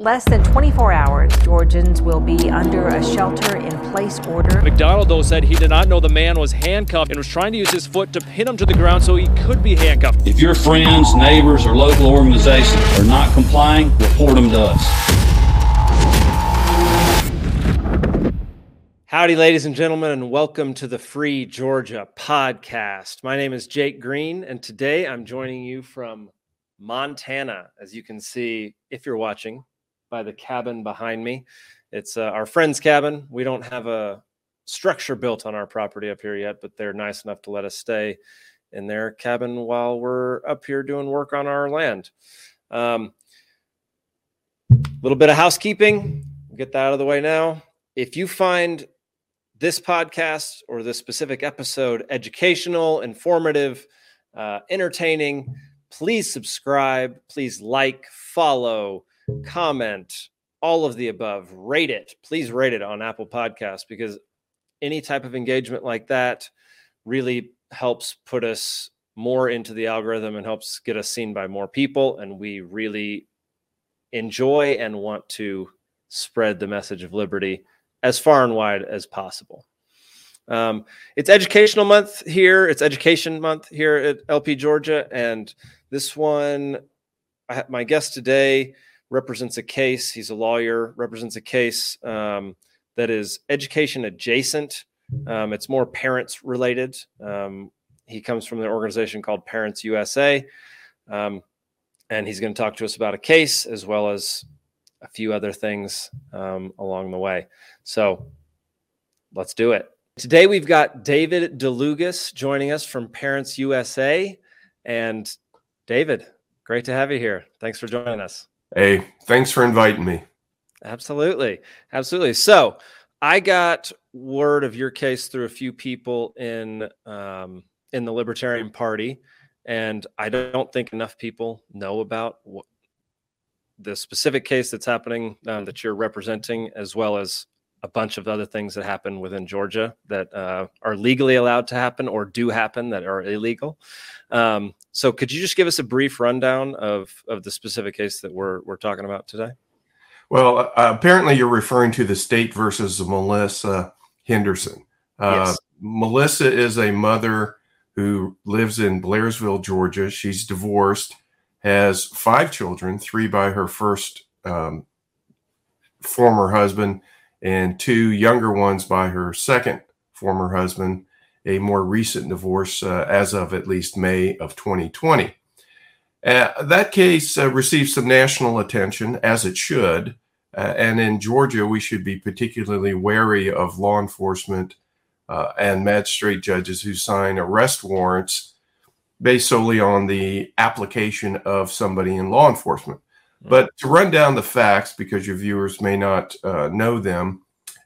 less than 24 hours, Georgians will be under a shelter in place order. McDonald, though, said he did not know the man was handcuffed and was trying to use his foot to pin him to the ground so he could be handcuffed. If your friends, neighbors, or local organizations are not complying, report them to us. Howdy, ladies and gentlemen, and welcome to the Free Georgia podcast. My name is Jake Green, and today I'm joining you from Montana. As you can see, if you're watching, by the cabin behind me. It's uh, our friend's cabin. We don't have a structure built on our property up here yet, but they're nice enough to let us stay in their cabin while we're up here doing work on our land. A um, little bit of housekeeping. We'll get that out of the way now. If you find this podcast or this specific episode educational, informative, uh, entertaining, please subscribe. Please like, follow, comment, all of the above. Rate it. Please rate it on Apple Podcasts because any type of engagement like that really helps put us more into the algorithm and helps get us seen by more people. And we really enjoy and want to spread the message of liberty as far and wide as possible. Um, it's educational month here. It's education month here at LP Georgia. And this one, I, my guest today represents a case. He's a lawyer, represents a case um, that is education adjacent. Um, it's more parents related. Um, he comes from an organization called Parents USA. Um, and he's going to talk to us about a case as well as a few other things um, along the way. So let's do it. Today we've got David DeLugas joining us from Parents USA. And David, great to have you here. Thanks for joining us. Hey, thanks for inviting me. Absolutely. Absolutely. So I got word of your case through a few people in um, in the Libertarian Party, and I don't think enough people know about what, the specific case that's happening um, that you're representing, as well as a bunch of other things that happen within Georgia that uh, are legally allowed to happen or do happen that are illegal. Um, so, could you just give us a brief rundown of of the specific case that we're we're talking about today? Well, uh, apparently you're referring to the state versus Melissa Henderson. Uh, yes. Melissa is a mother who lives in Blairsville, Georgia. She's divorced, has five children, three by her first um, former husband, and two younger ones by her second former husband a more recent divorce uh, as of at least May of 2020. Uh, that case uh, received some national attention, as it should. Uh, and in Georgia, we should be particularly wary of law enforcement uh, and magistrate judges who sign arrest warrants based solely on the application of somebody in law enforcement. Mm-hmm. But to run down the facts, because your viewers may not uh, know them,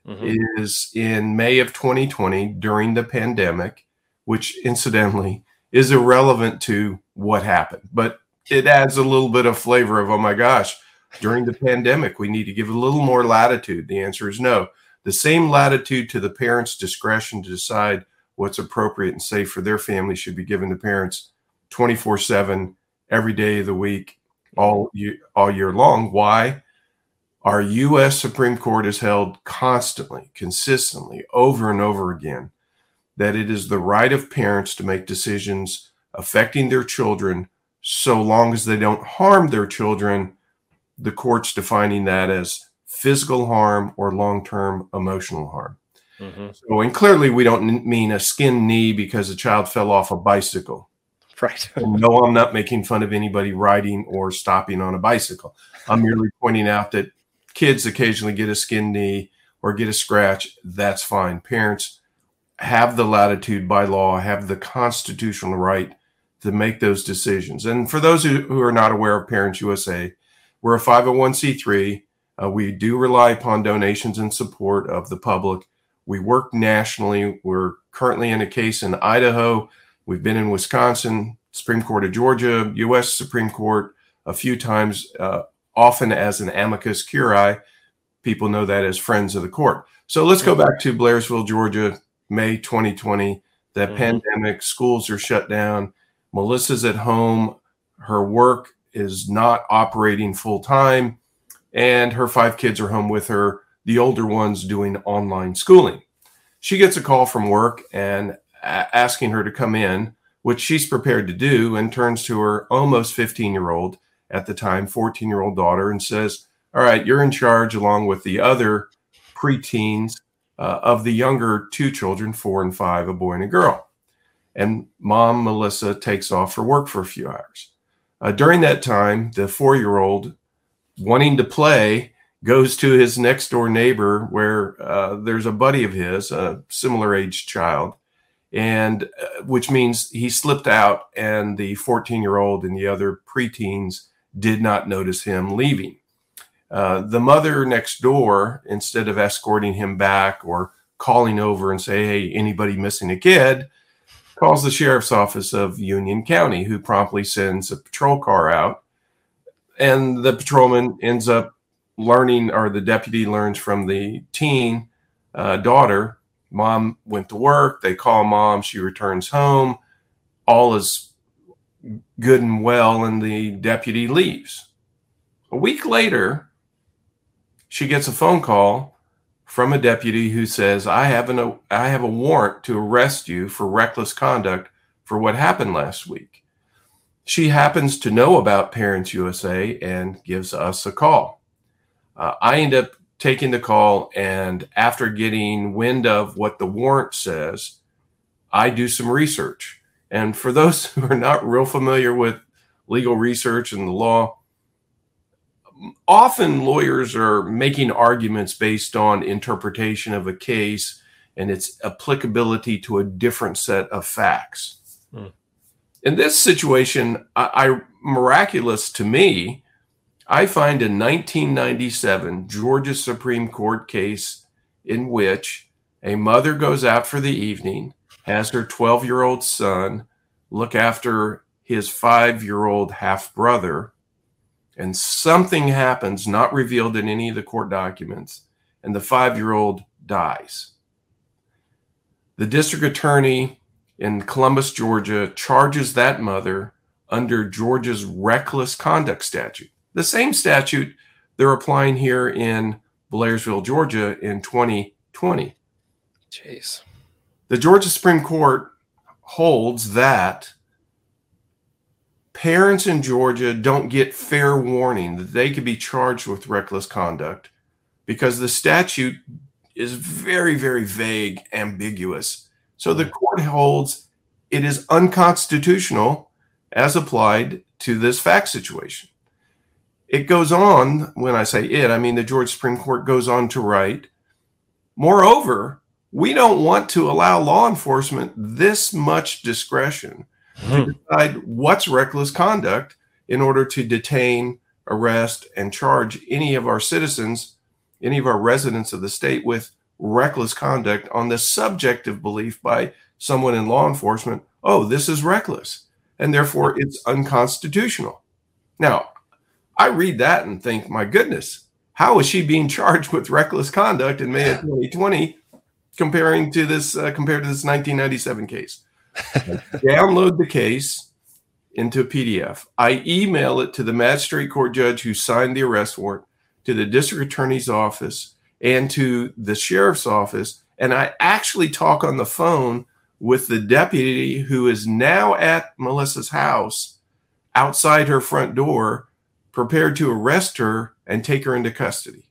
mm-hmm. is in May of 2020 during the pandemic, which incidentally is irrelevant to what happened, but it adds a little bit of flavor of, oh my gosh, during the pandemic, we need to give a little more latitude. The answer is no. The same latitude to the parents' discretion to decide what's appropriate and safe for their family should be given to parents 24 7 every day of the week all year, all year long why our U.S. Supreme Court has held constantly, consistently, over and over again that it is the right of parents to make decisions affecting their children so long as they don't harm their children. The court's defining that as physical harm or long term emotional harm. Mm-hmm. So, and clearly, we don't mean a skin knee because a child fell off a bicycle. Right. no, I'm not making fun of anybody riding or stopping on a bicycle. I'm merely pointing out that kids occasionally get a skin knee or get a scratch, that's fine. Parents have the latitude by law, have the constitutional right to make those decisions. And for those who, who are not aware of Parents USA, we're a 501c3. Uh, we do rely upon donations and support of the public. We work nationally. We're currently in a case in Idaho. We've been in Wisconsin, Supreme Court of Georgia, U.S. Supreme Court a few times. Uh, often as an amicus curiae. People know that as friends of the court. So let's go back to Blairsville, Georgia, May 2020. The mm-hmm. pandemic, schools are shut down. Melissa's at home. Her work is not operating full time. and her five kids are home with her, the older ones doing online schooling. She gets a call from work and asking her to come in, which she's prepared to do, and turns to her almost 15 year old at the time, 14 year old daughter, and says, All right, you're in charge along with the other preteens uh, of the younger two children, four and five, a boy and a girl. And mom, Melissa, takes off for work for a few hours. Uh, during that time, the four year old, wanting to play, goes to his next door neighbor where uh, there's a buddy of his, a similar age child, and uh, which means he slipped out, and the 14 year old and the other preteens did not notice him leaving. Uh, the mother next door, instead of escorting him back or calling over and say, "Hey, anybody missing a kid?" calls the sheriff's office of Union County, who promptly sends a patrol car out, and the patrolman ends up learning, or the deputy learns from the teen uh, daughter, mom went to work. They call mom. She returns home. All is good and well, and the deputy leaves. A week later, she gets a phone call from a deputy who says, "I have an I have a warrant to arrest you for reckless conduct for what happened last week." She happens to know about Parents USA and gives us a call. Uh, I end up taking the call, and after getting wind of what the warrant says, I do some research. And for those who are not real familiar with legal research and the law, often lawyers are making arguments based on interpretation of a case and its applicability to a different set of facts. Hmm. In this situation, I, I, miraculous to me, I find a 1997 Georgia Supreme Court case in which a mother goes out for the evening, has her 12 year old son look after his five year old half brother and something happens not revealed in any of the court documents and the five year old dies. The district attorney in columbus georgia charges that mother under georgia's reckless conduct statute the same statute they're applying here in blairsville georgia in 2020 jeez the georgia supreme court holds that parents in Georgia don't get fair warning that they could be charged with reckless conduct because the statute is very, very vague, ambiguous. So the court holds it is unconstitutional as applied to this fact situation. It goes on, when I say it, I mean the Georgia Supreme Court goes on to write, moreover, we don't want to allow law enforcement this much discretion to hmm. decide what's reckless conduct in order to detain, arrest, and charge any of our citizens, any of our residents of the state with reckless conduct on the subjective belief by someone in law enforcement oh, this is reckless, and therefore it's unconstitutional. Now, I read that and think, my goodness, how is she being charged with reckless conduct in May of 2020 comparing to this uh, compared to this 1997 case? download the case into a PDF. I email it to the magistrate court judge who signed the arrest warrant, to the district attorney's office, and to the sheriff's office. And I actually talk on the phone with the deputy who is now at Melissa's house outside her front door, prepared to arrest her and take her into custody.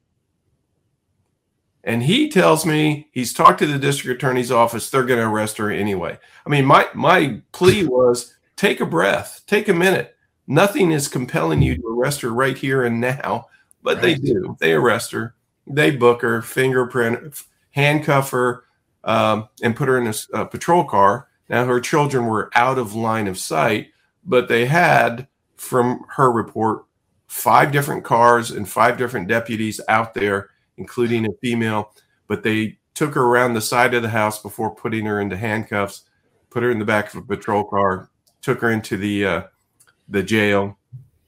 And he tells me he's talked to the district attorney's office. They're going to arrest her anyway. I mean, my my plea was take a breath, take a minute. Nothing is compelling you to arrest her right here and now, but right. they do. They arrest her. They book her, fingerprint, handcuff her, um, and put her in a, a patrol car. Now her children were out of line of sight, but they had, from her report, five different cars and five different deputies out there including a female. But they took her around the side of the house before putting her into handcuffs, put her in the back of a patrol car, took her into the uh, the jail,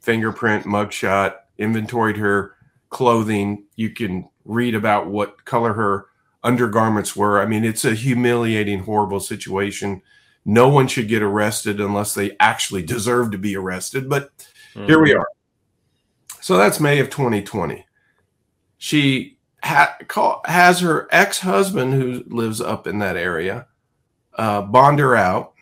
fingerprint, mugshot, inventoried her clothing. You can read about what color her undergarments were. I mean, it's a humiliating, horrible situation. No one should get arrested unless they actually deserve to be arrested. But mm. here we are. So that's May of 2020. she ha- call, has her ex husband who lives up in that area uh, bond her out,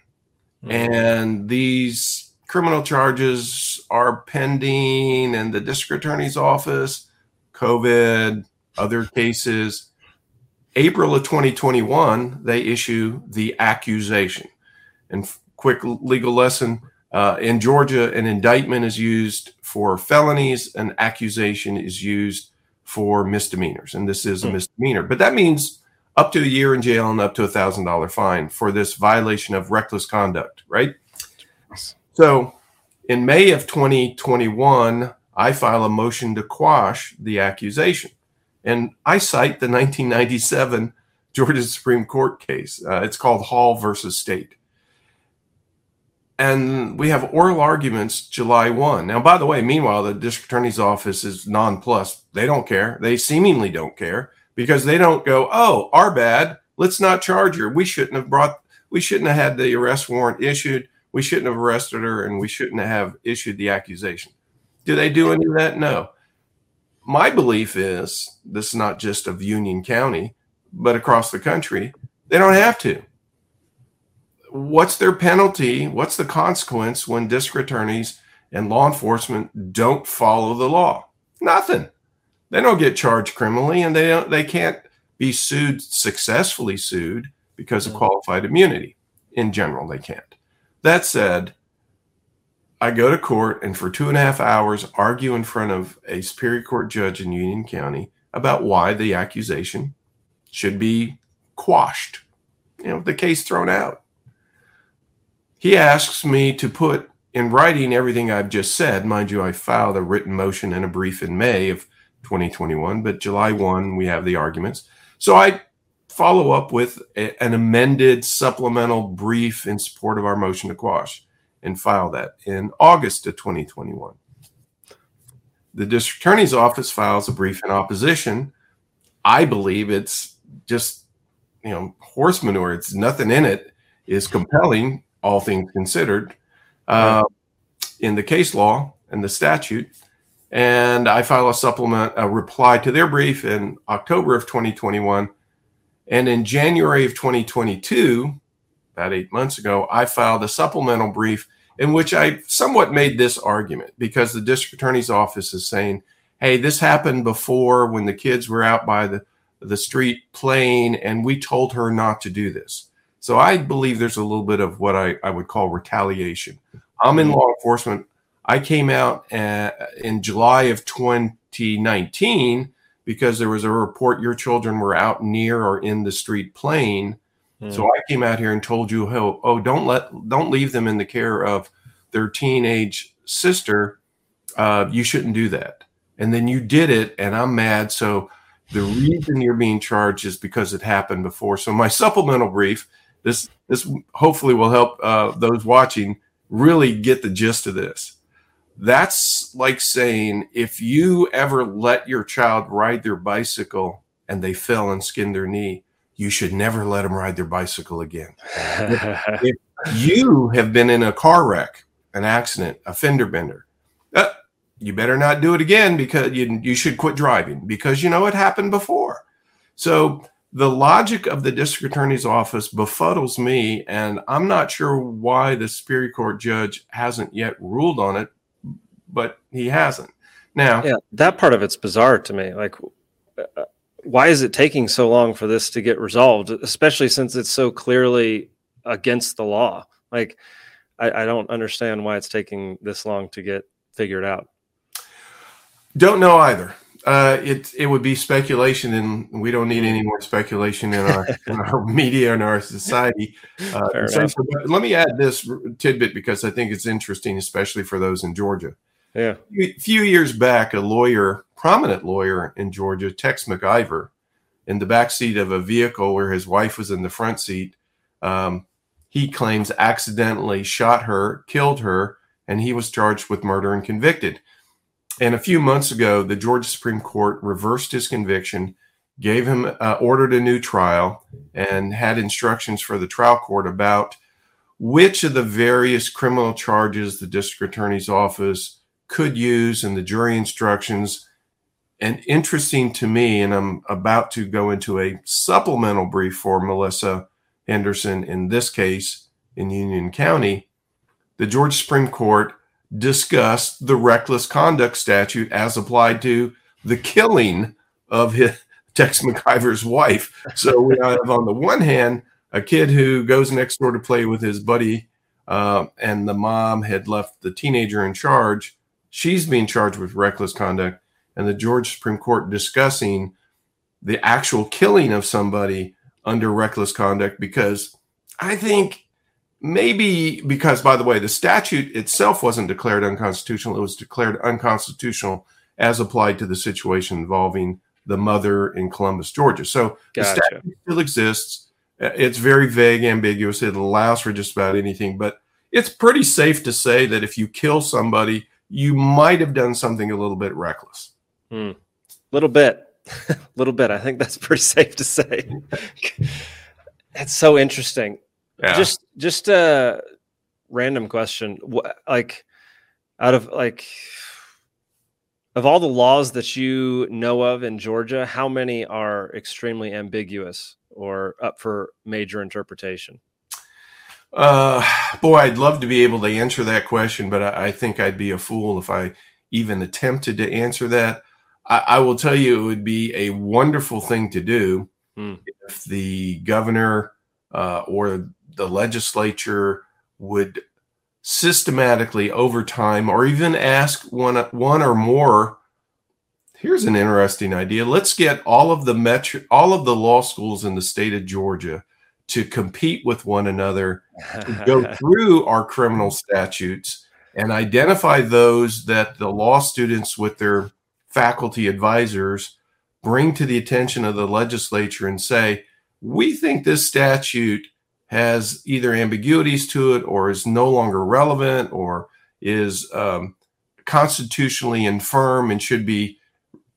mm-hmm. and these criminal charges are pending in the district attorney's office, COVID, other cases. April of 2021, they issue the accusation. And quick legal lesson uh, in Georgia, an indictment is used for felonies, an accusation is used for misdemeanors. And this is a hmm. misdemeanor. But that means up to a year in jail and up to a thousand dollar fine for this violation of reckless conduct, right? So in May of 2021, I file a motion to quash the accusation. And I cite the 1997 Georgia Supreme Court case. Uh, it's called Hall versus State. And we have oral arguments July 1. Now, by the way, meanwhile, the district attorney's office is nonplussed. They don't care. They seemingly don't care because they don't go, oh, our bad. Let's not charge her. We shouldn't have brought, we shouldn't have had the arrest warrant issued. We shouldn't have arrested her and we shouldn't have issued the accusation. Do they do any of that? No. My belief is this is not just of Union County, but across the country. They don't have to. What's their penalty? What's the consequence when district attorneys and law enforcement don't follow the law? Nothing. They don't get charged criminally, and they don't. They can't be sued successfully sued because of mm. qualified immunity. In general, they can't. That said, I go to court and for two and a half hours argue in front of a Superior Court judge in Union County about why the accusation should be quashed, you know, the case thrown out. He asks me to put in writing everything I've just said. Mind you, I filed a written motion and a brief in May of 2021, but July 1, we have the arguments. So I follow up with a, an amended supplemental brief in support of our motion to quash and file that in August of 2021. The district attorney's office files a brief in opposition. I believe it's just, you know, horse manure. It's nothing in it is compelling, all things considered, uh, in the case law and the statute and I file a supplement, a reply to their brief in October of 2021. And in January of 2022, about eight months ago, I filed a supplemental brief in which I somewhat made this argument because the district attorney's office is saying, hey, this happened before when the kids were out by the, the street playing, and we told her not to do this. So I believe there's a little bit of what I, I would call retaliation. I'm in law enforcement. I came out uh, in July of 2019 because there was a report your children were out near or in the street playing. Mm. So I came out here and told you, oh, oh, don't let, don't leave them in the care of their teenage sister. Uh, you shouldn't do that. And then you did it, and I'm mad. So the reason you're being charged is because it happened before. So my supplemental brief, this this hopefully will help uh, those watching really get the gist of this. That's like saying if you ever let your child ride their bicycle and they fell and skinned their knee, you should never let them ride their bicycle again. if, you have been in a car wreck, an accident, a fender bender, uh, you better not do it again because you, you should quit driving because you know it happened before. So the logic of the district attorney's office befuddles me, and I'm not sure why the Superior Court judge hasn't yet ruled on it but he hasn't. Now, yeah, that part of it's bizarre to me. Like, uh, why is it taking so long for this to get resolved, especially since it's so clearly against the law? Like, I, I don't understand why it's taking this long to get figured out. Don't know either. Uh, it it would be speculation, and we don't need any more speculation in our in our media and our society. Uh, so, let me add this tidbit because I think it's interesting, especially for those in Georgia. Yeah. A few years back, a lawyer, prominent lawyer in Georgia, Tex McIver, in the back seat of a vehicle where his wife was in the front seat, um, he claims accidentally shot her, killed her, and he was charged with murder and convicted. And a few months ago, the Georgia Supreme Court reversed his conviction, gave him, uh, ordered a new trial, and had instructions for the trial court about which of the various criminal charges the district attorney's office could use in the jury instructions. And interesting to me, and I'm about to go into a supplemental brief for Melissa Henderson in this case in Union County, the Georgia Supreme Court discussed the reckless conduct statute as applied to the killing of his, Tex McIver's wife. So we have on the one hand a kid who goes next door to play with his buddy, uh, and the mom had left the teenager in charge. She's being charged with reckless conduct, and the Georgia Supreme Court discussing the actual killing of somebody under reckless conduct because I think maybe because by the way the statute itself wasn't declared unconstitutional it was declared unconstitutional as applied to the situation involving the mother in Columbus Georgia so gotcha. the statute still exists it's very vague ambiguous it allows for just about anything but it's pretty safe to say that if you kill somebody you might have done something a little bit reckless hmm. little bit a little bit. I think that's pretty safe to say. that's so interesting. Yeah. Just just a random question. Like out of like of all the laws that you know of in Georgia, how many are extremely ambiguous or up for major interpretation? Uh, boy, I'd love to be able to answer that question, but I, I think I'd be a fool if I even attempted to answer that. I, I, will tell you, it would be a wonderful thing to do hmm. if the governor uh, or the legislature would systematically over time, or even ask one one or more. Here's an interesting idea. Let's get all of the metro, all of the law schools in the state of Georgia to compete with one another to go through our criminal statutes and identify those that the law students with their faculty advisors bring to the attention of the legislature and say, we think this statute has either ambiguities to it or is no longer relevant or is um, constitutionally infirm and should be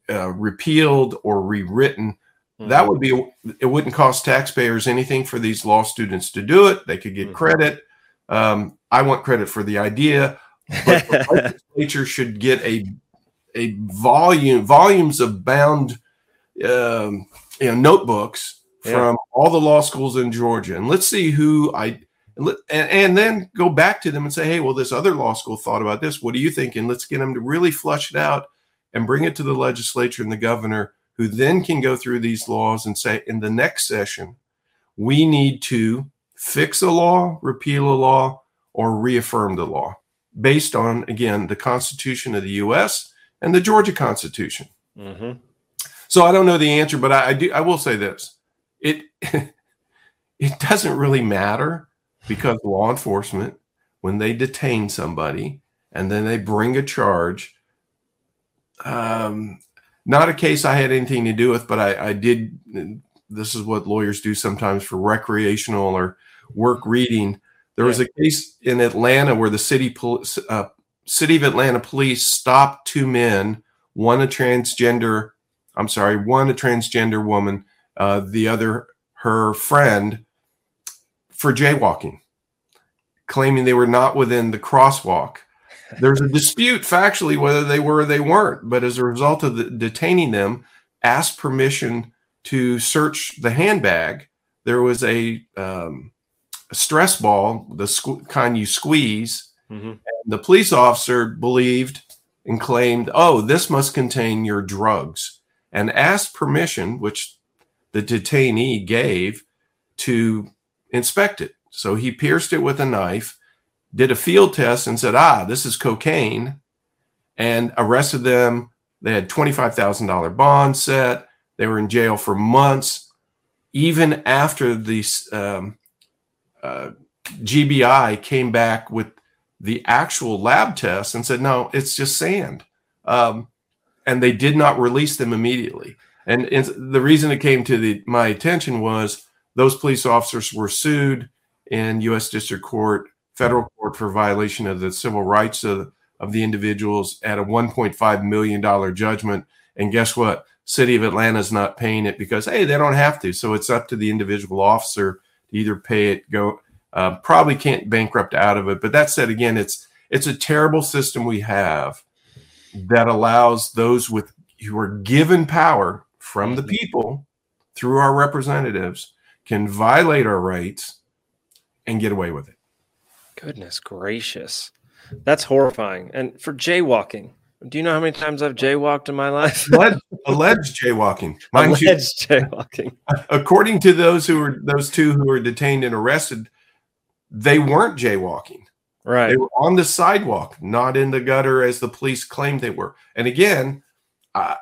uh, repealed or rewritten. Mm-hmm. That would be, it wouldn't cost taxpayers anything for these law students to do it. They could get mm-hmm. credit. Um, I want credit for the idea, but the legislature should get a a volume volumes of bound um, you know notebooks yeah. from all the law schools in Georgia, and let's see who I and, and then go back to them and say, hey, well, this other law school thought about this. What do you think? And let's get them to really flush it out and bring it to the legislature and the governor, who then can go through these laws and say, in the next session, we need to fix a law, repeal a law, or reaffirm the law based on, again, the Constitution of the U.S and the Georgia Constitution. Mm-hmm. So I don't know the answer, but I, I do. I will say this: it it doesn't really matter because law enforcement, when they detain somebody and then they bring a charge, um, not a case I had anything to do with, but I, I did. This is what lawyers do sometimes for recreational or work reading. There was a case in Atlanta where the city police, uh, city of Atlanta police stopped two men, one a transgender, I'm sorry, one a transgender woman, uh, the other her friend, for jaywalking, claiming they were not within the crosswalk. There's a dispute factually whether they were or they weren't, but as a result of the, detaining them, asked permission to search the handbag. There was a, um, a stress ball, the squ- kind you squeeze, mm-hmm the police officer believed and claimed, oh, this must contain your drugs, and asked permission, which the detainee gave, to inspect it. So he pierced it with a knife, did a field test, and said, ah, this is cocaine, and arrested them. They had $25,000 bond set. They were in jail for months. Even after the um, uh, GBI came back with the actual lab tests and said, no, it's just sand. Um, and they did not release them immediately. And, the reason it came to the, my attention was those police officers were sued in U.S. District Court, federal court for violation of the civil rights of, of the individuals at a $1.5 million judgment. And guess what? City of Atlanta is not paying it because, hey, they don't have to. So it's up to the individual officer to either pay it, go uh, probably can't bankrupt out of it. But that said, again, it's it's a terrible system we have that allows those with who are given power from the people through our representatives can violate our rights and get away with it. Goodness gracious. That's horrifying. And for jaywalking, do you know how many times I've jaywalked in my life? alleged, alleged jaywalking. Mind alleged you, jaywalking. According to those who were those two who were detained and arrested, they weren't jaywalking. Right. They were on the sidewalk, not in the gutter as the police claimed they were. And again, uh,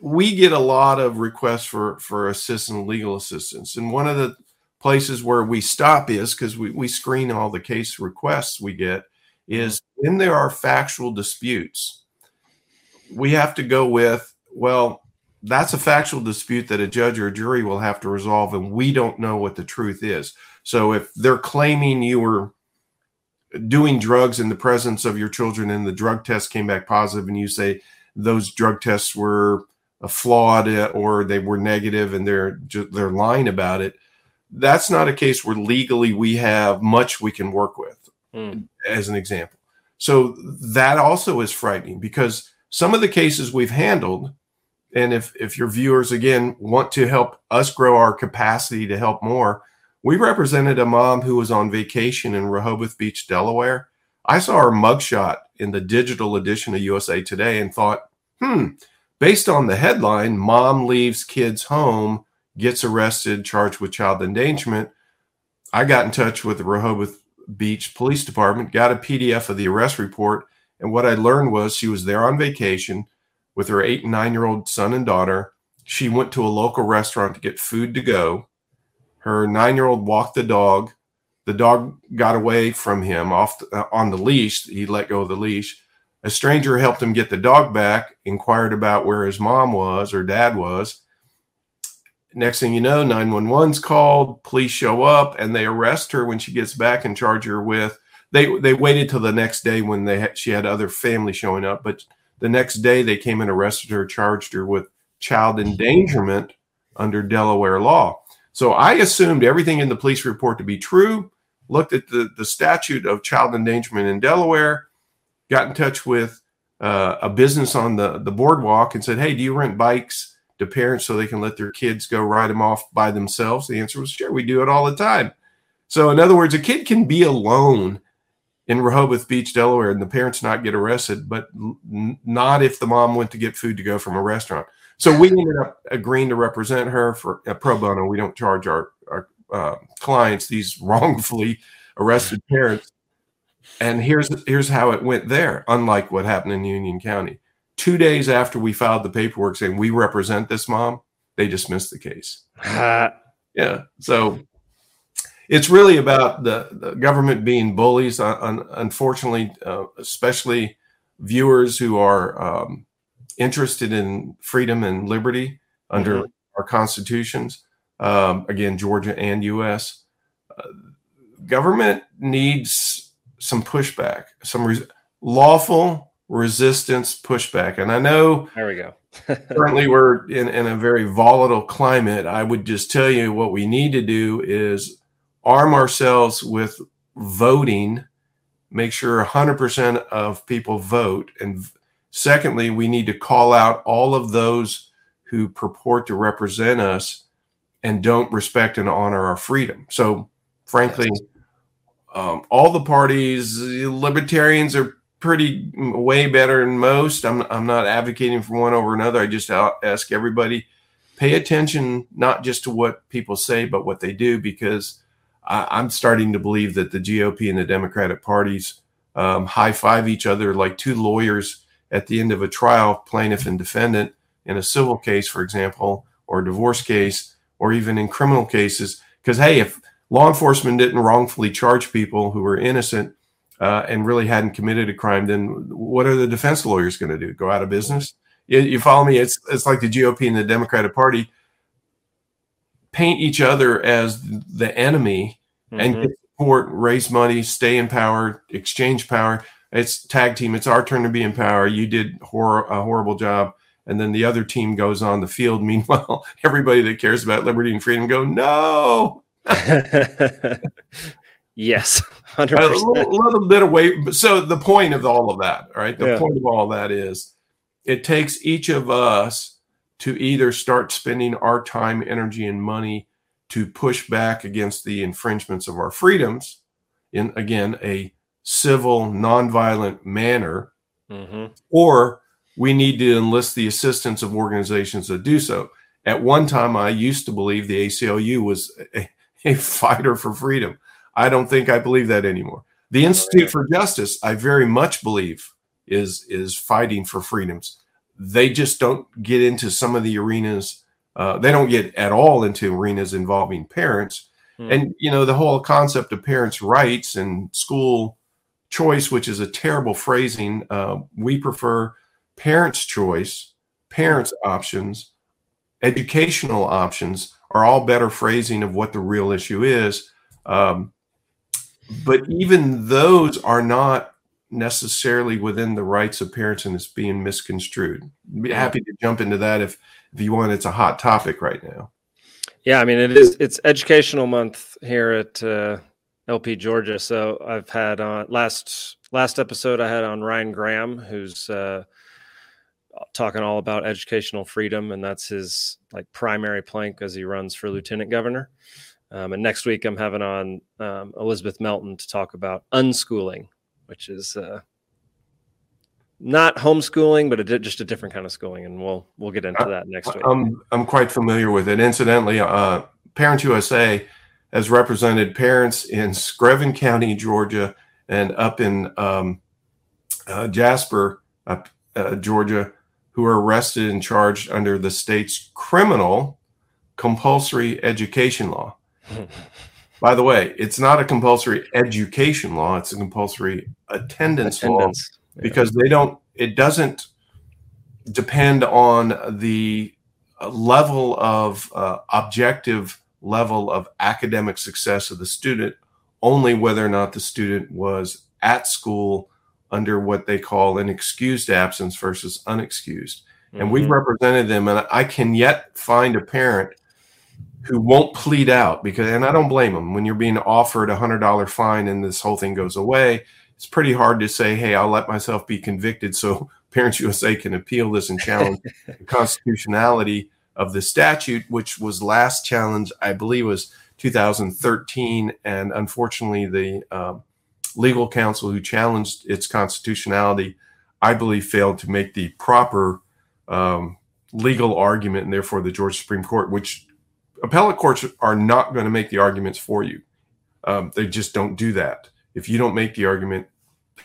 we get a lot of requests for for assistance, legal assistance, and one of the places where we stop is because we, we screen all the case requests we get mm-hmm. is when there are factual disputes we have to go with well that's a factual dispute that a judge or a jury will have to resolve and we don't know what the truth is. So if they're claiming you were doing drugs in the presence of your children and the drug test came back positive and you say those drug tests were flawed or they were negative and they're they're lying about it that's not a case where legally we have much we can work with mm. as an example so that also is frightening because some of the cases we've handled and if if your viewers again want to help us grow our capacity to help more we represented a mom who was on vacation in rehoboth beach delaware i saw her mugshot in the digital edition of usa today and thought hmm based on the headline mom leaves kids home gets arrested charged with child endangerment i got in touch with the rehoboth beach police department got a pdf of the arrest report and what I learned was she was there on vacation with her eight and nine year old son and daughter. She went to a local restaurant to get food to go. Her nine year old walked the dog. The dog got away from him off the, uh, on the leash. He let go of the leash. A stranger helped him get the dog back, inquired about where his mom was or dad was. Next thing you know, 911's called, police show up, and they arrest her when she gets back and charge her with they they waited till the next day when they she had other family showing up, but the next day they came and arrested her, charged her with child endangerment under Delaware law. So I assumed everything in the police report to be true. Looked at the the statute of child endangerment in Delaware, got in touch with uh, a business on the the boardwalk and said, "Hey, do you rent bikes to parents so they can let their kids go ride them off by themselves?" The answer was, "Sure, we do it all the time." So in other words, a kid can be alone in Rehoboth Beach, Delaware, and the parents not get arrested, but n- not if the mom went to get food to go from a restaurant. So we ended up agreeing to represent her for a pro bono. We don't charge our our uh, clients these wrongfully arrested parents. And here's here's how it went there. Unlike what happened in Union County, two days after we filed the paperwork saying we represent this mom, they dismissed the case. yeah. So it's really about the, the government being bullies. Uh, unfortunately, uh, especially viewers who are um, interested in freedom and liberty under mm-hmm. our constitutions, um, again, Georgia and U.S. Uh, government needs some pushback, some res- lawful resistance pushback. And I know there we go. currently we're in, in a very volatile climate. I would just tell you what we need to do is arm ourselves with voting, make sure 100% of people vote. And secondly, we need to call out all of those who purport to represent us and don't respect and honor our freedom. So, frankly, um, all the parties, libertarians are pretty way better than most. I'm, I'm not advocating for one over another. I just ask everybody pay attention not just to what people say, but what they do, because I, am starting to believe that the GOP and the Democratic parties um, high five each other like two lawyers at the end of a trial, plaintiff and defendant in a civil case, for example, or a divorce case, or even in criminal cases. Because, hey, if law enforcement didn't wrongfully charge people who were innocent uh, and really hadn't committed a crime, then what are the defense lawyers going to do? Go out of business? You, you follow me? It's, it's like the GOP and the Democratic Party paint each other as the enemy mm-hmm. and get support, raise money, stay in power, exchange power. It's tag team. It's our turn to be in power. You did hor- a horrible job. And then the other team goes on the field. Meanwhile, everybody that cares about liberty and freedom go, no. yes, 100%. A little, little, bit of weight. So the point of all of that, right? The yeah. point of all of that is it takes each of us to either start spending our time, energy, and money to push back against the infringements of our freedoms in, again, a civil, nonviolent manner, mm-hmm. or we need to enlist the assistance of organizations that do so. At one time, I used to believe the ACLU was a, a fighter for freedom. I don't think I believe that anymore. The Institute for Justice, I very much believe, is is fighting for freedoms. They just don't get into some of the arenas. Uh, they don't get at all into arenas involving parents. Hmm. And you know the whole concept of parents' rights and school choice, which is a terrible phrasing. Uh, we prefer parents' choice, parents' options, educational options are all better phrasing of what the real issue is. Um, but even those are not necessarily within the rights of parents and it's being misconstrued. Be happy to jump into that if if you want. It's a hot topic right now. Yeah, I mean it is. It's Educational Month here at uh, LP Georgia. So I've had on last last episode I had on Ryan Graham, who's uh, talking all about educational freedom, and that's his like primary plank as he runs for lieutenant governor. Um, and next week I'm having on um, Elizabeth Melton to talk about unschooling, which is uh, not homeschooling, but a, just a different kind of schooling, and we'll we'll get into that next week. I'm I'm quite familiar with it. Incidentally, uh, Parents USA has represented parents in Screven County, Georgia, and up in um, uh, Jasper, uh, Georgia, who are arrested and charged under the state's criminal compulsory education law. By the way, it's not a compulsory education law, it's a compulsory attendance, attendance. law yeah. because they don't it doesn't depend on the level of uh, objective level of academic success of the student only whether or not the student was at school under what they call an excused absence versus unexcused. Mm-hmm. And we've mm-hmm. represented them, and I can yet find a parent who won't plead out because, and I don't blame them. When you're being offered a hundred dollar fine and this whole thing goes away, it's pretty hard to say, "Hey, I'll let myself be convicted so Parents USA can appeal this and challenge the constitutionality of the statute, which was last challenged, I believe, was 2013, and unfortunately, the um, legal counsel who challenged its constitutionality, I believe, failed to make the proper um, legal argument, and therefore the Georgia Supreme Court, which appellate courts are not going to make the arguments for you. Um, they just don't do that. If you don't make the argument,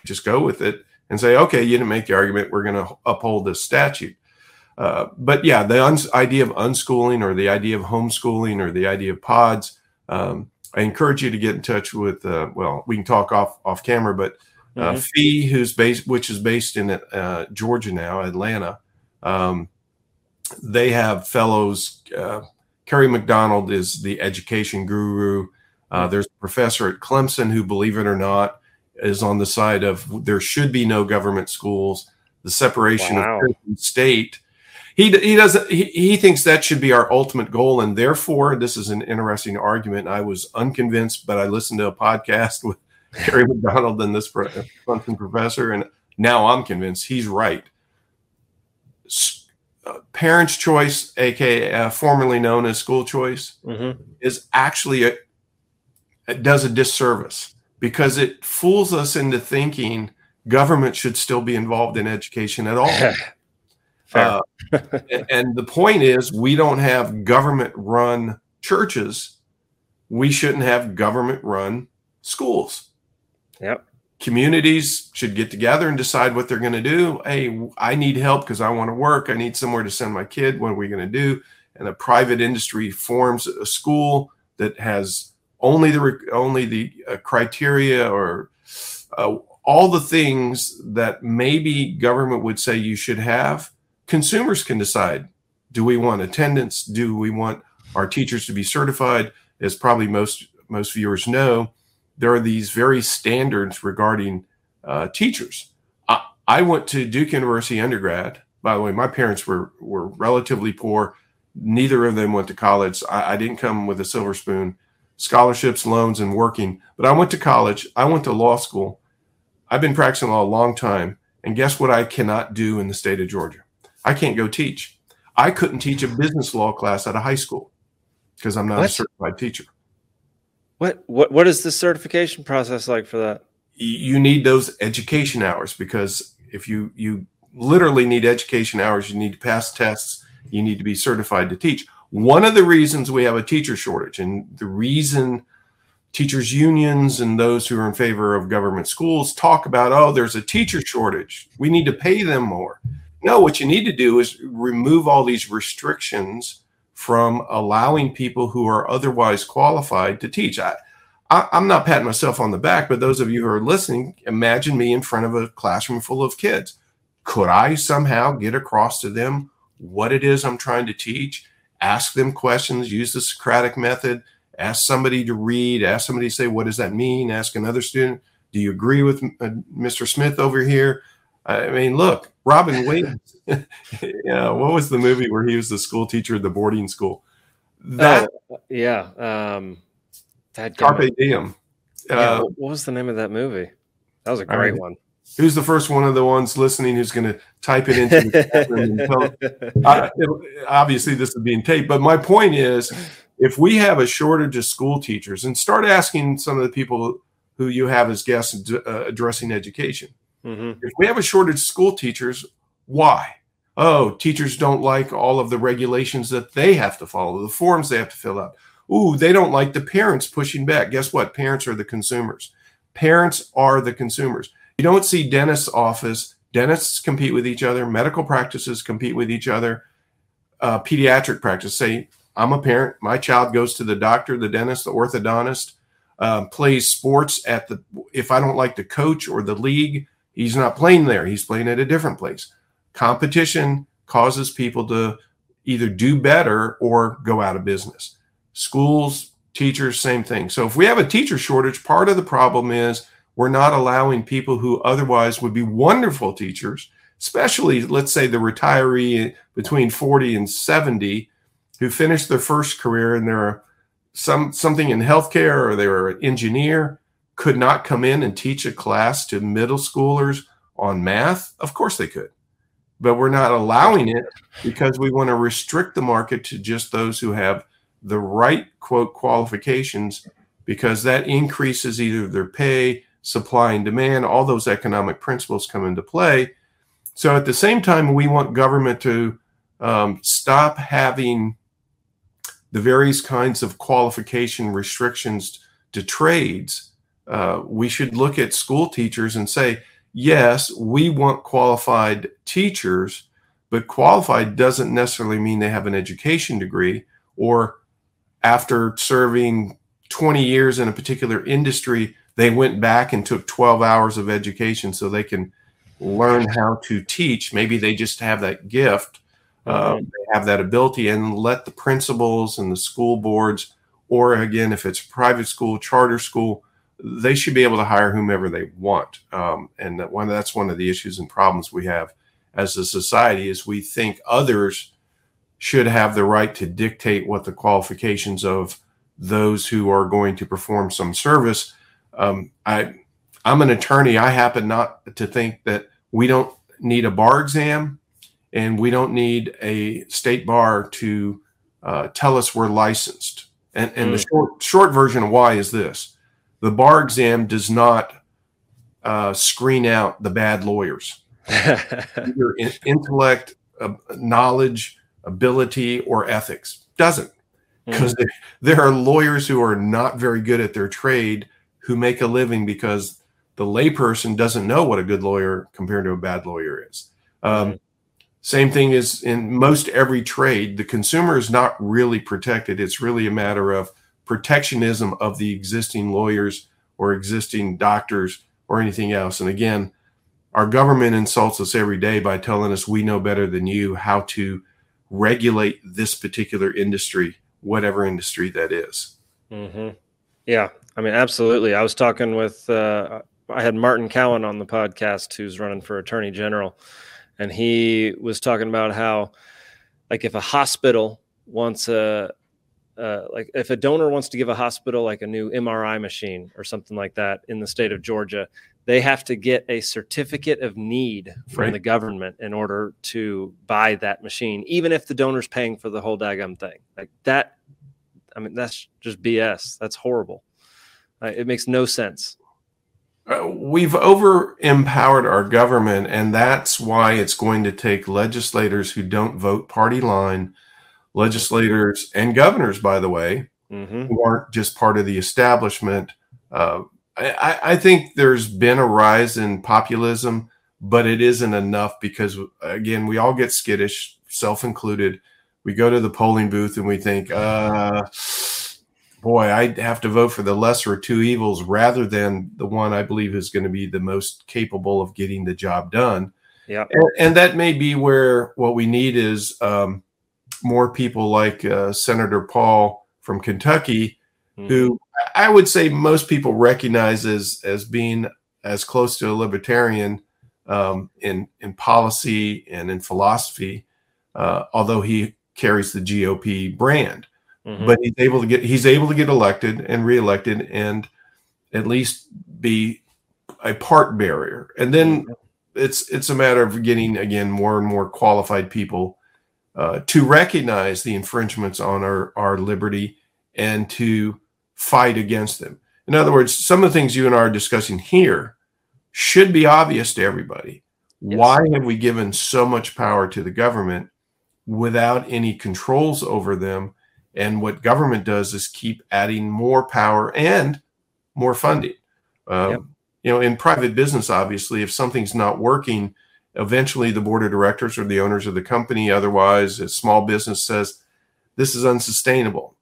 just go with it and say, okay, you didn't make the argument. We're going to uphold this statute. Uh, but yeah, the idea of unschooling or the idea of homeschooling or the idea of pods, um, I encourage you to get in touch with. Uh, well, we can talk off off camera, but uh, mm-hmm. FEE, who's based, which is based in uh, Georgia now, Atlanta. Um, they have fellows. Uh, Kerry McDonald is the education guru. Uh, mm-hmm. there's a professor at Clemson who, believe it or not, is on the side of there should be no government schools. The separation wow. of state he he doesn't he, he thinks that should be our ultimate goal and therefore this is an interesting argument. I was unconvinced but i listened to a podcast with Kerry McDonald and this Clemson professor and now i'm convinced he's right. Uh, parents choice aka uh, formerly known as school choice mm-hmm. is actually a it does a disservice because it fools us into thinking government should still be involved in education at all Uh, and the point is, we don't have government run churches. We shouldn't have government run schools. Yep. Communities should get together and decide what they're going to do. Hey, I need help because I want to work. I need somewhere to send my kid. What are we going to do? And a private industry forms a school that has only the only the uh, criteria or uh, all the things that maybe government would say you should have consumers can decide do we want attendance? Do we want our teachers to be certified? As probably most most viewers know there are these very standards regarding uh, teachers. I, I, went to duke university undergrad. By the way my parents were were relatively poor. Neither of them went to college. I, I didn't come with a silver spoon. Scholarships loans and working. But i went to college. I went to law school. I've been practicing law a long time. And guess what i cannot do in the state of georgia I can't go teach. I couldn't teach a business law class at a high school because I'm not What? a certified teacher. What what what is the certification process like for that? You need those education hours because if you you literally need education hours, you need to pass tests, you need to be certified to teach. One of the reasons we have a teacher shortage and the reason teachers unions and those who are in favor of government schools talk about oh there's a teacher shortage we need to pay them more no what you need to do is remove all these restrictions from allowing people who are otherwise qualified to teach. I, I i'm not patting myself on the back but those of you who are listening imagine me in front of a classroom full of kids. Could i somehow get across to them what it is i'm trying to teach ask them questions use the socratic method ask somebody to read ask somebody to say what does that mean? Ask another student do you agree with uh, mr smith over here i mean look robin williams yeah what was the movie where he was the school teacher at the boarding school that Oh, yeah. Um that carpe diem yeah, uh, what was the name of that movie? That was a great don't- one. who's the first one of the ones listening who's going to type it into the tell I, it- obviously this is being taped but my point is if we have a shortage of school teachers and start asking some of the people who you have as guests uh, addressing education Mhm. if we have a shortage of school teachers why? Oh teachers don't like all of the regulations that they have to follow the forms they have to fill out. Ooh they don't like the parents pushing back. Guess what? Parents are the consumers. Parents are the consumers. You don't see dentist's office. Dentists compete with each other. Medical practices compete with each other. Uh, pediatric practice. Say i'm a parent. My child goes to the doctor the dentist the orthodontist um, plays sports at the if i don't like the coach or the league he's not playing there. He's playing at a different place. Competition causes people to either do better or go out of business. Schools teachers same thing. So if we have a teacher shortage part of the problem is we're not allowing people who otherwise would be wonderful teachers especially let's say the retiree between 40 and 70 who finished their first career and they're some something in healthcare or they were an engineer could not come in and teach a class to middle schoolers on math? Of course they could. But we're not allowing it because we want to restrict the market to just those who have the right quote qualifications because that increases either their pay supply and demand all those economic principles come into play. So at the same time we want government to um, stop having the various kinds of qualification restrictions to trades uh, we should look at school teachers and say yes we want qualified teachers but qualified doesn't necessarily mean they have an education degree or after serving 20 years in a particular industry they went back and took 12 hours of education so they can learn how to teach. Maybe they just have that gift uh, they have that ability and let the principals and the school boards or again if it's private school charter school they should be able to hire whomever they want. Um, and that one that's one of the issues and problems we have as a society is we think others should have the right to dictate what the qualifications of those who are going to perform some service. Um, i i'm an attorney. I happen not to think that we don't need a bar exam and we don't need a state bar to uh, tell us we're licensed. And, and the short short version of why is this: the bar exam does not uh, screen out the bad lawyers. Either in intellect, uh, knowledge, ability, or ethics doesn't, because there, there are lawyers who are not very good at their trade who make a living because the layperson doesn't know what a good lawyer compared to a bad lawyer is. Um, same thing is in most every trade, the consumer is not really protected. It's really a matter of protectionism of the existing lawyers or existing doctors or anything else. And again, our government insults us every day by telling us we know better than you how to regulate this particular industry, whatever industry that is. hmm Yeah, I mean, absolutely. I was talking with, uh, I had Martin Cowen on the podcast, who's running for Attorney General, and he was talking about how, like, if a hospital wants a, uh, like, if a donor wants to give a hospital like a new MRI machine or something like that in the state of Georgia, they have to get a certificate of need from Right. the government in order to buy that machine, even if the donor's paying for the whole daggum thing. Like that, I mean, that's just BS. That's horrible. Uh, it makes no sense. Uh, we've over empowered our government, and that's why it's going to take legislators who don't vote party line, legislators and governors, by the way, hmm who aren't just part of the establishment. Uh, I, I- I think there's been a rise in populism, but it isn't enough because, again, we all get skittish, self included. We go to the polling booth and we think, uh, boy, I'd have to vote for the lesser of two evils rather than the one I believe is going to be the most capable of getting the job done. Yeah. And, and that may be where what we need is um, more people like uh, Senator Paul from Kentucky, who I would say most people recognize as as being as close to a libertarian um, in in policy and in philosophy, uh, although he carries the GOP brand. Mhm. but he's able to get he's able to get elected and reelected and at least be a part barrier. And then it's it's a matter of getting again more and more qualified people uh, to recognize the infringements on our our liberty and to fight against them in other words some of the things you and I are discussing here should be obvious to everybody Yes. why have we given so much power to the government without any controls over them and what government does is keep adding more power and more funding. Um, Yep. You know, in private business, obviously, if something's not working, eventually the board of directors or the owners of the company, otherwise, a small business says, This is unsustainable.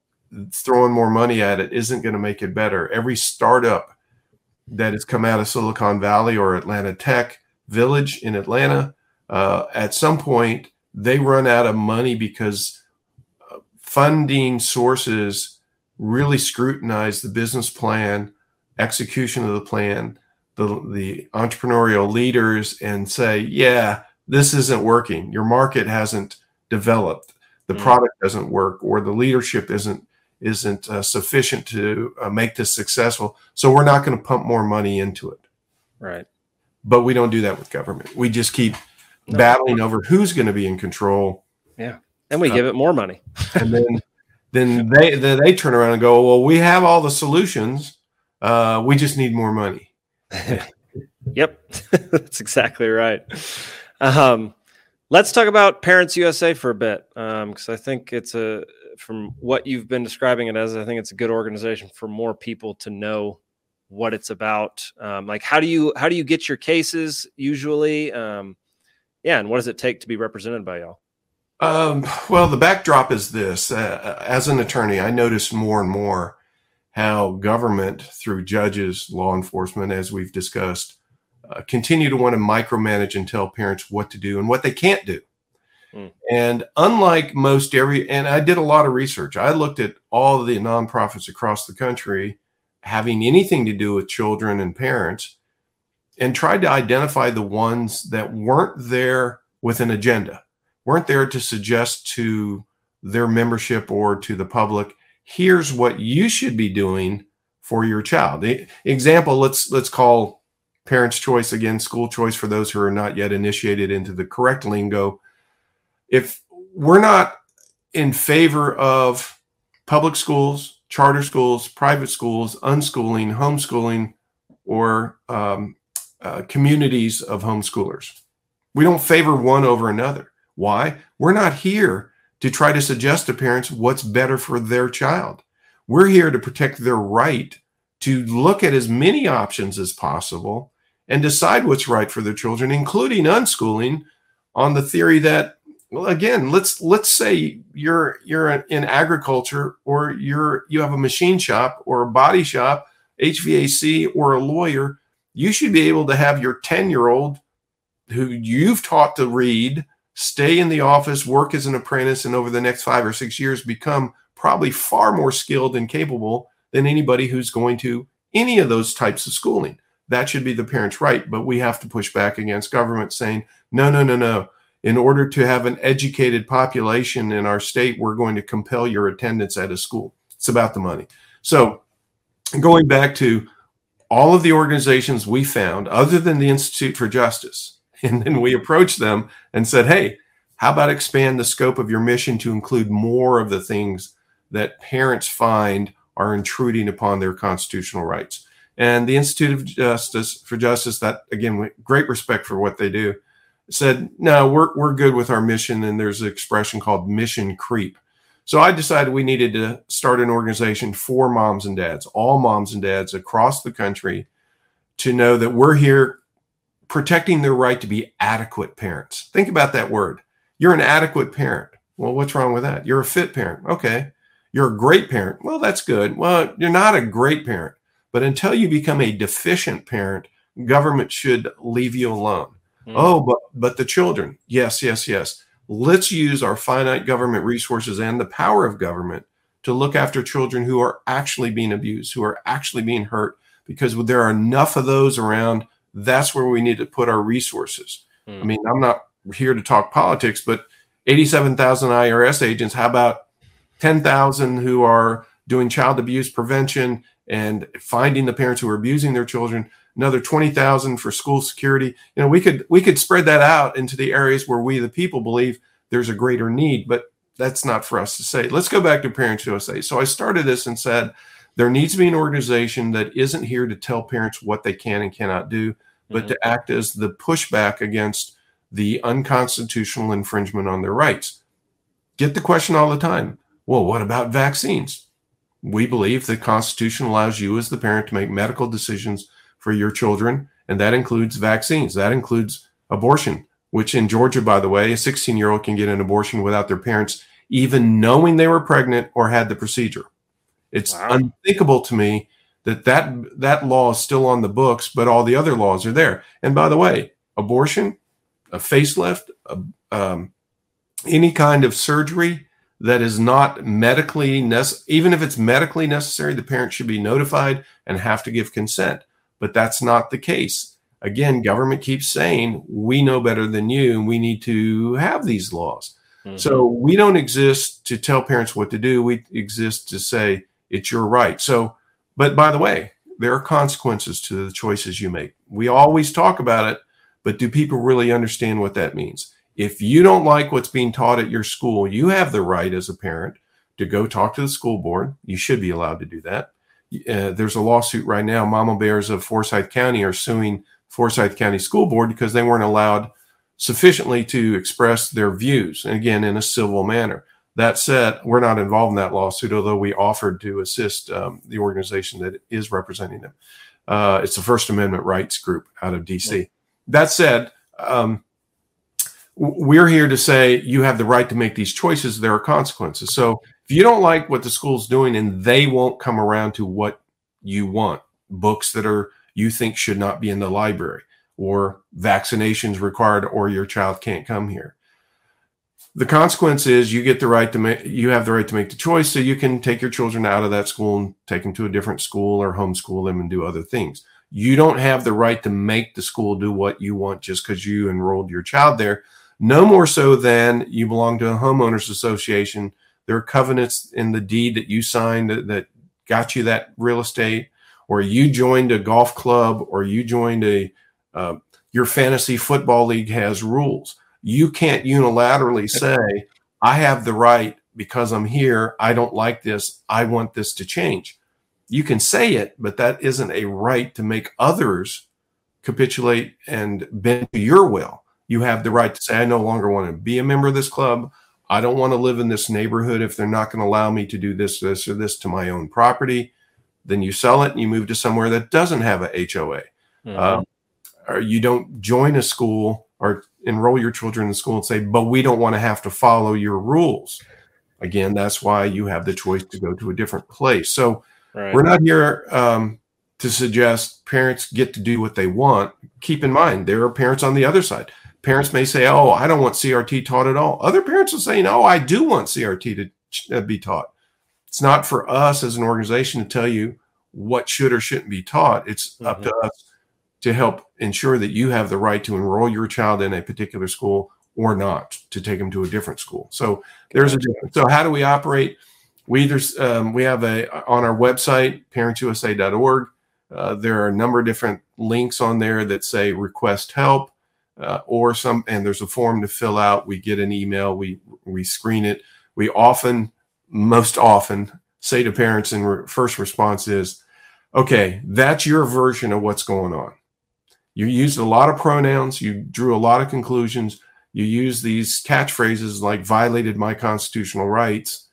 Throwing more money at it isn't going to make it better. Every startup that has come out of Silicon Valley or Atlanta Tech Village in Atlanta, uh, at some point, they run out of money because funding sources really scrutinize the business plan, execution of the plan, the, the entrepreneurial leaders, and say, yeah, this isn't working. Your market hasn't developed, the Mm. product doesn't work, or the leadership isn't isn't uh, sufficient to uh, make this successful. So we're not going to pump more money into it. Right. But we don't do that with government. We just keep No. battling over who's going to be in control Yeah. And we Uh, give it more money. and then then they then they turn around and go, well, we have all the solutions. Uh, we just need more money. Yep, that's exactly right. Um, let's talk about Parents USA for a bit, because I think it's a from what you've been describing it as. I think it's a good organization for more people to know what it's about. Um, like, how do you how do you get your cases usually? Um, yeah, and what does it take to be represented by y'all? Um, well, the backdrop is this: uh, as an attorney, I notice more and more how government, through judges, law enforcement, as we've discussed, uh, continue to want to micromanage and tell parents what to do and what they can't do. Mm. And unlike most every, and I did a lot of research. I looked at all the nonprofits across the country having anything to do with children and parents, and tried to identify the ones that weren't there with an agenda weren't there to suggest to their membership or to the public here's what you should be doing for your child. The example let's let's call parents choice again school choice for those who are not yet initiated into the correct lingo. If we're not in favor of public schools charter schools private schools unschooling homeschooling or um, uh, communities of homeschoolers we don't favor one over another. Why? We're not here to try to suggest to parents what's better for their child. We're here to protect their right to look at as many options as possible and decide what's right for their children, including unschooling, on the theory that, well, again, let's let's say you're you're in agriculture or you're you have a machine shop or a body shop, HVAC or a lawyer, you should be able to have your 10 year old who you've taught to read stay in the office, work as an apprentice, and over the next five or six years become probably far more skilled and capable than anybody who's going to any of those types of schooling. That should be the parent's right. But we have to push back against government saying, no, no, no, no. In order to have an educated population in our state, we're going to compel your attendance at a school. It's about the money. So going back to all of the organizations we found, other than the Institute for Justice. And then we approached them and said, hey, how about expand the scope of your mission to include more of the things that parents find are intruding upon their constitutional rights? And the Institute of Justice for Justice, that again, great respect for what they do, said, no, we're, we're good with our mission. And there's an expression called mission creep. So I decided we needed to start an organization for moms and dads, all moms and dads across the country, to know that we're here protecting their right to be adequate parents. Think about that word. You're an adequate parent. Well, what's wrong with that? You're a fit parent. Okay. You're a great parent. Well, that's good. Well, you're not a great parent. But until you become a deficient parent, government should leave you alone. Mm. Oh, but but the children. Yes, yes, yes let's use our finite government resources and the power of government to look after children who are actually being abused, who are actually being hurt, because there are enough of those around. That's where we need to put our resources. Hmm. I mean, I'm not here to talk politics, but 87,000 IRS agents, how about 10,000 who are doing child abuse prevention and finding the parents who are abusing their children? another 20,000 for school security. You know, we could we could spread that out into the areas where we the people believe there's a greater need, but that's not for us to say. Let's go back to Parents USA. So I started this and said there needs to be an organization that isn't here to tell parents what they can and cannot do, but mm-hmm. to act as the pushback against the unconstitutional infringement on their rights. Get the question all the time. Well, what about vaccines? We believe the Constitution allows you as the parent to make medical decisions for your children, and that includes vaccines. That includes abortion, which in Georgia, by the way, a 16 year old can get an abortion without their parents even knowing they were pregnant or had the procedure. It's wow. unthinkable to me that, that that law is still on the books, but all the other laws are there. And by the way, abortion, a facelift, a, um, any kind of surgery that is not medically necessary, even if it's medically necessary, the parent should be notified and have to give consent but that's not the case. Again, government keeps saying we know better than you and we need to have these laws. Mm-hmm. So we don't exist to tell parents what to do. We exist to say it's your right. So, but by the way, there are consequences to the choices you make. We always talk about it, but do people really understand what that means? If you don't like what's being taught at your school, you have the right as a parent to go talk to the school board. You should be allowed to do that uh, there's a lawsuit right now. Mama Bears of Forsyth County are suing Forsyth County School Board because they weren't allowed sufficiently to express their views, and again, in a civil manner. That said, we're not involved in that lawsuit, although we offered to assist um, the organization that is representing them. Uh, it's a First Amendment rights group out of DC. Yeah. That said, um, we're here to say you have the right to make these choices. There are consequences. So if you don't like what the school's doing and they won't come around to what you want, books that are you think should not be in the library or vaccinations required or your child can't come here. The consequence is you get the right to make you have the right to make the choice so you can take your children out of that school and take them to a different school or homeschool them and do other things. You don't have the right to make the school do what you want just because you enrolled your child there. No more so than you belong to a homeowners association there are covenants in the deed that you signed that, that got you that real estate, or you joined a golf club, or you joined a uh, your fantasy football league has rules. You can't unilaterally say, "I have the right because I'm here. I don't like this. I want this to change." You can say it, but that isn't a right to make others capitulate and bend to your will. You have the right to say, I no longer want to be a member of this club. I don't want to live in this neighborhood if they're not going to allow me to do this, this, or this to my own property. Then you sell it and you move to somewhere that doesn't have a HOA. Mm-hmm. Um, or you don't join a school or enroll your children in school and say, but we don't want to have to follow your rules. Again, that's why you have the choice to go to a different place. So right. we're not here um, to suggest parents get to do what they want. Keep in mind, there are parents on the other side parents may say, "Oh, I don't want CRT taught at all." Other parents are saying, "Oh, I do want CRT to uh, be taught." It's not for us as an organization to tell you what should or shouldn't be taught. It's mm-hmm. up to us to help ensure that you have the right to enroll your child in a particular school or not to take them to a different school. So there's a difference. So how do we operate? We either um, we have a on our website parentsusa.org. Uh, there are a number of different links on there that say request help uh, or some, and there's a form to fill out. We get an email, we we screen it. We often, most often, say to parents, and re- first response is, "Okay, that's your version of what's going on." You used a lot of pronouns, you drew a lot of conclusions, you use these catchphrases like "violated my constitutional rights."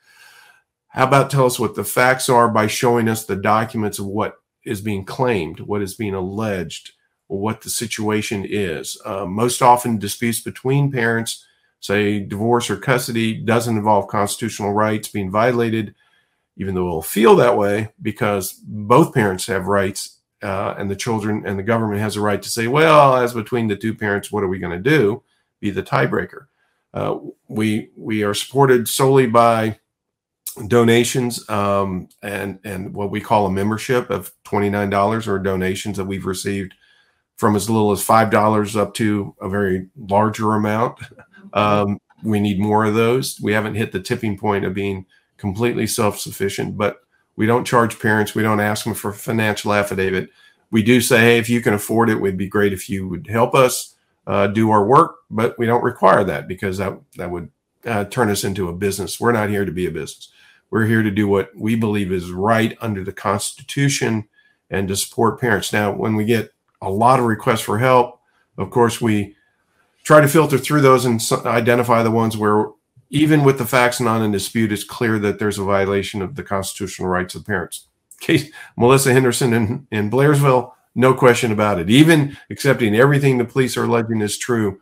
How about tell us what the facts are by showing us the documents of what is being claimed, what is being alleged, what the situation is. Uh, most often, disputes between parents, say divorce or custody, doesn't involve constitutional rights being violated, even though it'll feel that way because both parents have rights uh, and the children and the government has a right to say, well, as between the two parents, what are we going to do? Be the tiebreaker. Uh, we we are supported solely by donations um, and and what we call a membership of twenty nine dollars or donations that we've received from as little as five dollars up to a very larger amount. Um, we need more of those. We haven't hit the tipping point of being completely self sufficient, but we don't charge parents. We don't ask them for financial affidavit. We do say, hey, if you can afford it, we'd be great if you would help us uh, do our work, but we don't require that because that that would uh, turn us into a business. We're not here to be a business. We're here to do what we believe is right under the Constitution and to support parents. Now, when we get a lot of requests for help. Of course, we try to filter through those and identify the ones where, even with the facts not in dispute, it's clear that there's a violation of the constitutional rights of parents. Case Melissa Henderson in, in Blairsville, no question about it. Even accepting everything the police are alleging is true,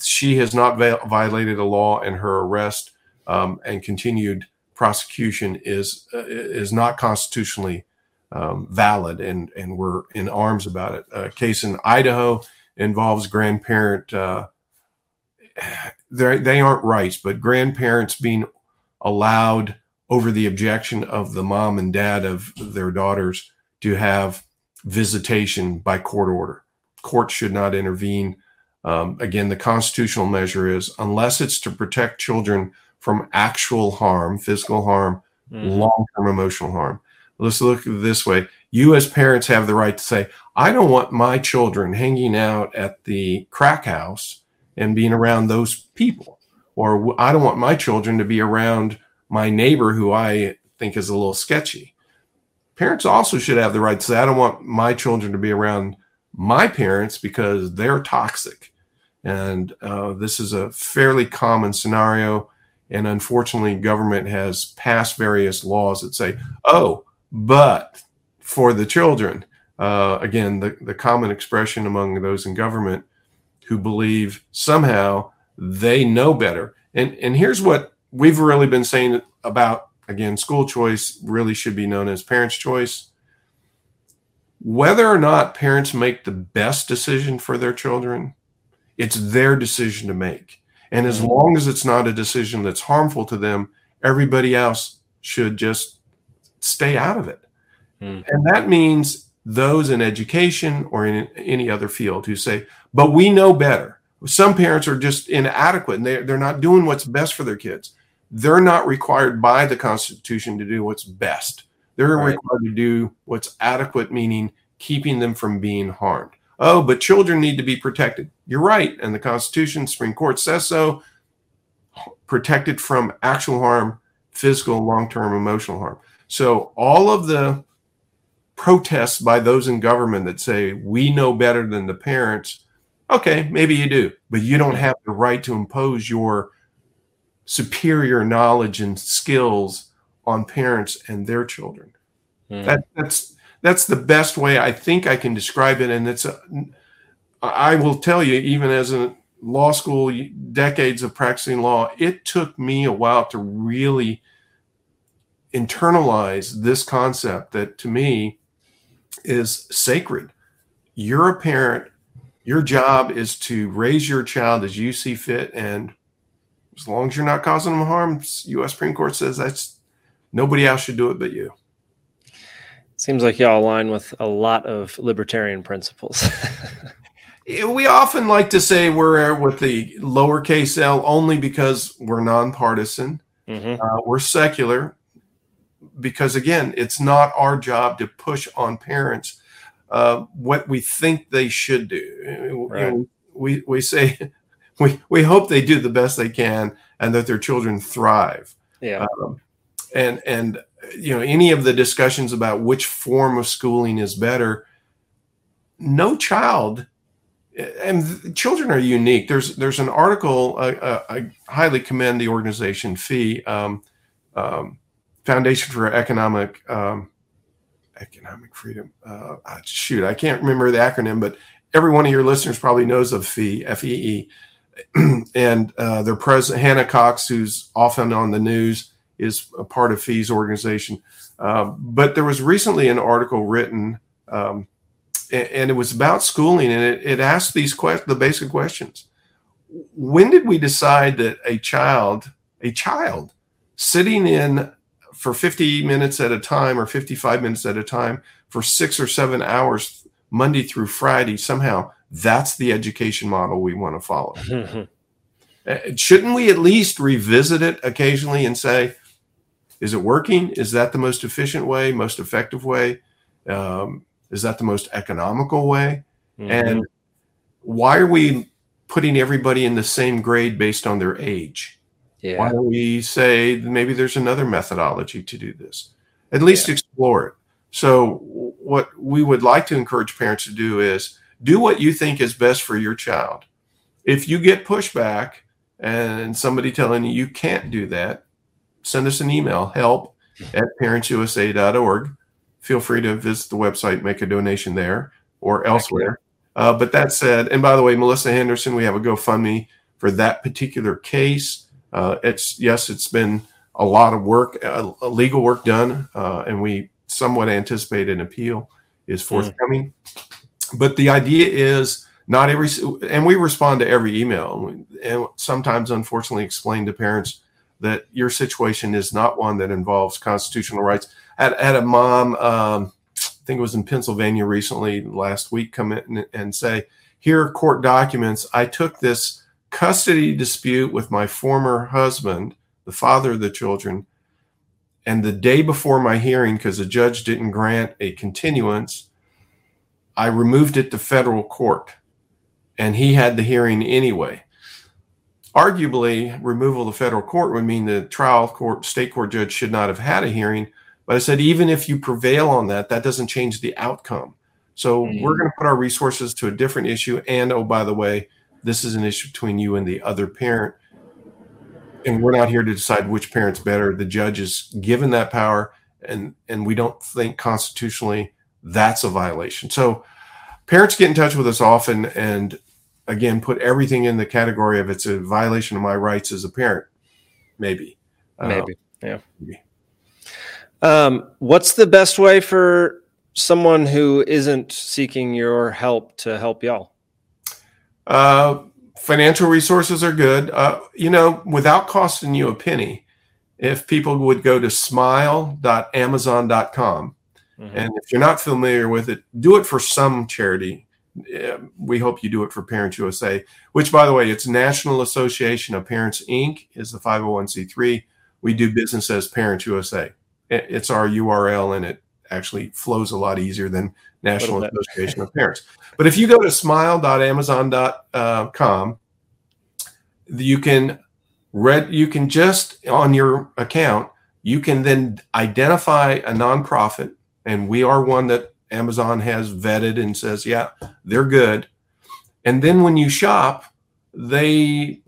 she has not va- violated a law, and her arrest um, and continued prosecution is uh, is not constitutionally um, valid, and and we're in arms about it. A case in Idaho involves grandparent. Uh, they aren't rights, but grandparents being allowed over the objection of the mom and dad of their daughters to have visitation by court order. Court should not intervene. Um, again, the constitutional measure is unless it's to protect children from actual harm, physical harm, mm-hmm. long term emotional harm let's look at it this way you as parents have the right to say i don't want my children hanging out at the crack house and being around those people. Or i don't want my children to be around my neighbor who i think is a little sketchy. Parents also should have the right to say i don't want my children to be around my parents because they're toxic. And uh, this is a fairly common scenario. And unfortunately government has passed various laws that say oh but for the children, uh, again, the, the common expression among those in government who believe somehow they know better. And, and here's what we've really been saying about, again, school choice really should be known as parents' choice. Whether or not parents make the best decision for their children, it's their decision to make. And as mm-hmm. long as it's not a decision that's harmful to them, everybody else should just stay out of it. Mm. And that means those in education or in any other field who say, but we know better. Some parents are just inadequate and they're, they're not doing what's best for their kids. They're not required by the Constitution to do what's best. They're right. required to do what's adequate, meaning keeping them from being harmed. Oh, but children need to be protected. You're right. And the Constitution, Supreme Court says so. Protected from actual harm, physical, long term emotional harm. So all of the protests by those in government that say we know better than the parents, okay, maybe you do, but you don't have the right to impose your superior knowledge and skills on parents and their children. Mm. That, that's that's the best way I think I can describe it, and it's a, I will tell you, even as a law school, decades of practicing law, it took me a while to really internalize this concept that to me is sacred. You're a parent. Your job is to raise your child as you see fit. And as long as you're not causing them harm, U.S. Supreme Court says that's nobody else should do it but you. Seems like y'all align with a lot of libertarian principles. we often like to say we're with the lowercase l only because we're nonpartisan. Mm-hmm. Uh, we're secular because again, it's not our job to push on parents. uh, what we think they should do. Right. You know, we we say we we hope they do the best they can and that their children thrive. Yeah. Um, and and you know any of the discussions about which form of schooling is better no child and children are unique there's there's an article uh, uh, i highly commend the organization FEE um, um, foundation for economic um, economic freedom. Uh, shoot i can't remember the acronym but every one of your listeners probably knows of FEE FEE and uh, their president hannah cox who's often on the news is a part of FEE's organization. Um, but there was recently an article written um, and it was about schooling and it, it asked these questions the basic questions. When did we decide that a child a child sitting in for 50 minutes at a time or 55 minutes at a time for six or seven hours monday through friday somehow that's the education model we want to follow Uh, shouldn't we at least revisit it occasionally and say is it working is that the most efficient way most effective way um, is that the most economical way? Mm-hmm. And why are we putting everybody in the same grade based on their age? Yeah. Why don't we say maybe there's another methodology to do this? At least yeah. explore it. So, what we would like to encourage parents to do is do what you think is best for your child. If you get pushback and somebody telling you you can't do that, send us an email help at parentsusa.org feel free to visit the website, make a donation there or elsewhere. Uh, but that said, and by the way, Melissa Henderson, we have a GoFundMe for that particular case. Uh, it's yes, it's been a lot of work, uh, legal work done, uh, and we somewhat anticipate an appeal is hmm. forthcoming. Mm. But the idea is not every, and we respond to every email, and sometimes, unfortunately, explain to parents that your situation is not one that involves constitutional rights At had a mom, um, I think it was in Pennsylvania recently, last week, come in and say, "Here are court documents. I took this custody dispute with my former husband, the father of the children, and the day before my hearing, because the judge didn't grant a continuance, I removed it to federal court, and he had the hearing anyway." arguably removal to federal court would mean the trial court state court judge should not have had a hearing but I said, even if you prevail on that, that doesn't change the outcome. So mm-hmm. we're going to put our resources to a different issue. And oh, by the way, this is an issue between you and the other parent. And we're not here to decide which parent's better. The judge is given that power, and and we don't think constitutionally that's a violation. So parents get in touch with us often, and again, put everything in the category of it's a violation of my rights as a parent. Maybe. Maybe. Uh, yeah. Maybe. Um, what's the best way for someone who isn't seeking your help to help y'all? Uh, financial resources are good. Uh, you know, without costing you a penny, if people would go to smile.amazon.com, mm-hmm. and if you're not familiar with it, do it for some charity. We hope you do it for Parents USA, which, by the way, it's National Association of Parents Inc. is the 501c3. We do business as Parents USA it's our URL and it actually flows a lot easier than National Association of Parents. But if you go to smile.amazon.com, you can read you can just on your account you can then identify a nonprofit and we are one that Amazon has vetted and says yeah they're good and then when you shop they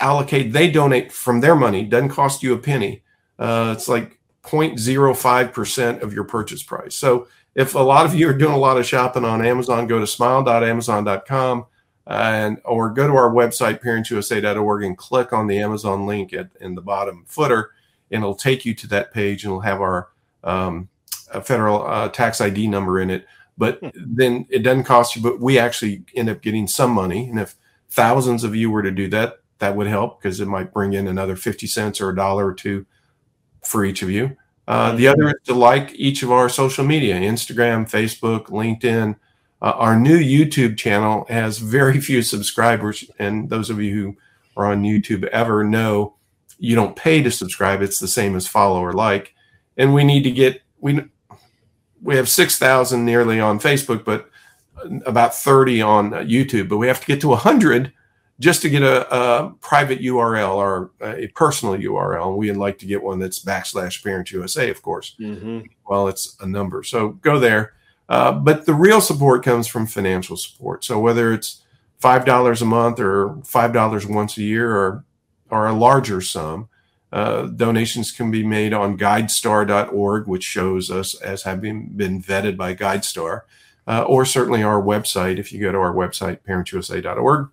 allocate they donate from their money doesn't cost you a penny uh, it's like 0.05% of your purchase price. So if a lot of you are doing a lot of shopping on Amazon, go to smile.amazon.com and or go to our website parentsusa.org and click on the Amazon link at, in the bottom footer, and it'll take you to that page and it'll have our um, federal uh, tax ID number in it. But hmm. then it doesn't cost you, but we actually end up getting some money. And if thousands of you were to do that, that would help because it might bring in another 50 cents or a dollar or two for each of you. Uh, the other is to like each of our social media Instagram, Facebook, LinkedIn. Uh, our new YouTube channel has very few subscribers. And those of you who are on YouTube ever know you don't pay to subscribe, it's the same as follow or like. And we need to get, we we have 6,000 nearly on Facebook, but about 30 on YouTube. But we have to get to 100 just to get a, a private URL or a personal URL. And we'd like to get one that's backslash Parents USA, of course. Mm-hmm. Well, it's a number. So go there. Uh, but the real support comes from financial support. So whether it's five dollars a month or five dollars once a year or or a larger sum, uh, donations can be made on GuideStar.org, which shows us as having been vetted by GuideStar, uh, or certainly our website. If you go to our website, ParentsUSA.org,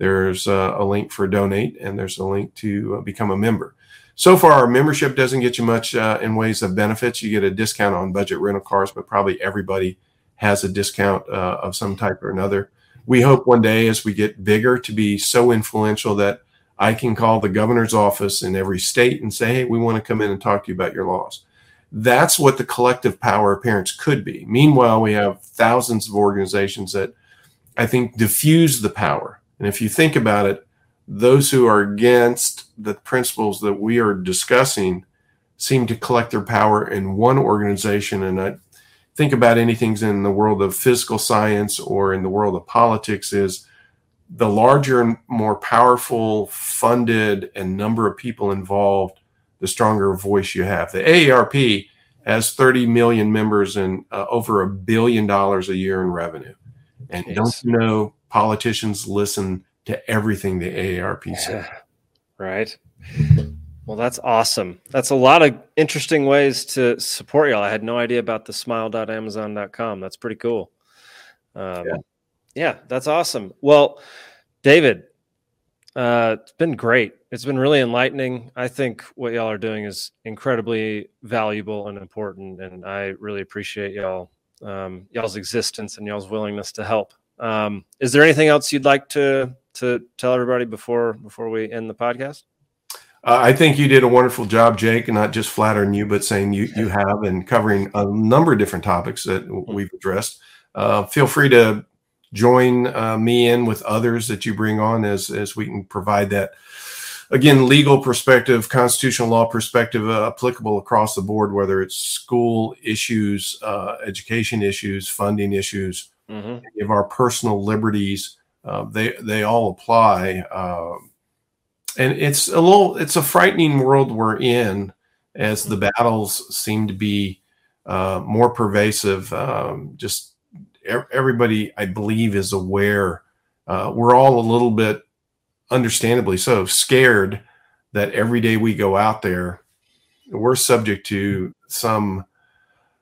there's uh, a link for donate and there's a link to uh, become a member. So far, our membership doesn't get you much uh, in ways of benefits. You get a discount on budget rental cars, but probably everybody has a discount of some type or another. We hope one day, as we get bigger, to be so influential that I can call the governor's office in every state and say, hey, we want to come in and talk to you about your laws. That's what the collective power of parents could be. Meanwhile, we have thousands of organizations that I think diffuse the power. And if you think about it, those who are against the principles that we are discussing seem to collect their power in one organization. And I think about anything in the world of physical science or in the world of politics is the larger and more powerful, funded, and number of people involved, the stronger voice you have. The AARP has 30 million members and uh, over a billion dollars a year in revenue. And yes. don't you know politicians listen to everything the AARP says? Right. Well, that's awesome. That's a lot of interesting ways to support y'all. I had no idea about the smile.amazon.com. That's pretty cool. Um, yeah. Yeah, that's awesome. Well, David, uh, it's been great. It's been really enlightening. I think what y'all are doing is incredibly valuable and important, and I really appreciate y'all um, y'all's existence and y'all's willingness to help. Um, is there anything else you'd like to to tell everybody before before we end the podcast? Uh, I think you did a wonderful job, Jake, and not just flattering you, but saying you you have and covering a number of different topics that hmm. we've addressed. Uh, feel free to join uh, me in with others that you bring on as as we can provide that again legal perspective constitutional law perspective uh, applicable across the board whether it's school issues uh, education issues funding issues mm-hmm. of our personal liberties uh, they they all apply um, and it's a little it's a frightening world we're in as the battles seem to be uh, more pervasive um, just everybody, I believe, is aware. Uh, we're all a little bit, understandably so, scared that every day we go out there, we're subject to some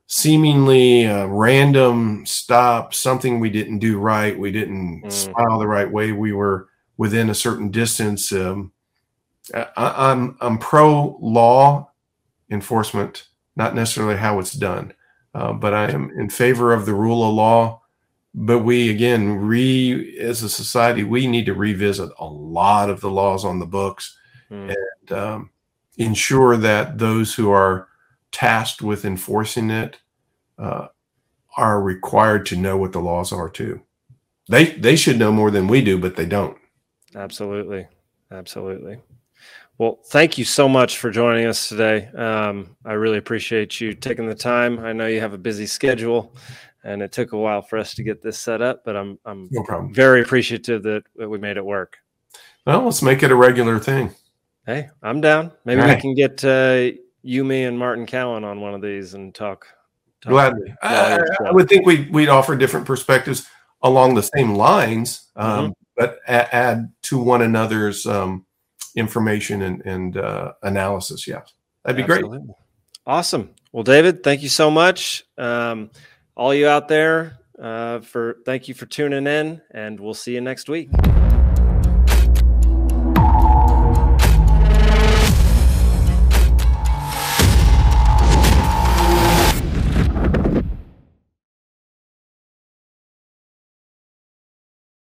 seemingly random stop, something we didn't do right, we didn't mm. smile the right way, we were within a certain distance. Um, I, I'm I'm pro law enforcement, not necessarily how it's done. Uh, but I am in favor of the rule of law. But we, again, re as a society, we need to revisit a lot of the laws on the books mm. and um, ensure that those who are tasked with enforcing it uh, are required to know what the laws are too. They they should know more than we do, but they don't. Absolutely, absolutely. Well, thank you so much for joining us today. Um, I really appreciate you taking the time. I know you have a busy schedule, and it took a while for us to get this set up, but I'm I'm no problem. very appreciative that we made it work. Well, let's make it a regular thing. Hey, I'm down. Maybe we can get uh, you, me, and Martin Cowen on one of these and talk. talk Gladly, I, I, would think we'd we'd offer different perspectives along the same lines, um, mm-hmm. but add, add to one another's. Um, information and, and uh, analysis. Yes, that'd be Absolutely. great. Awesome. Well, David, thank you so much. Um, all you out there, uh, for thank you for tuning in, and we'll see you next week.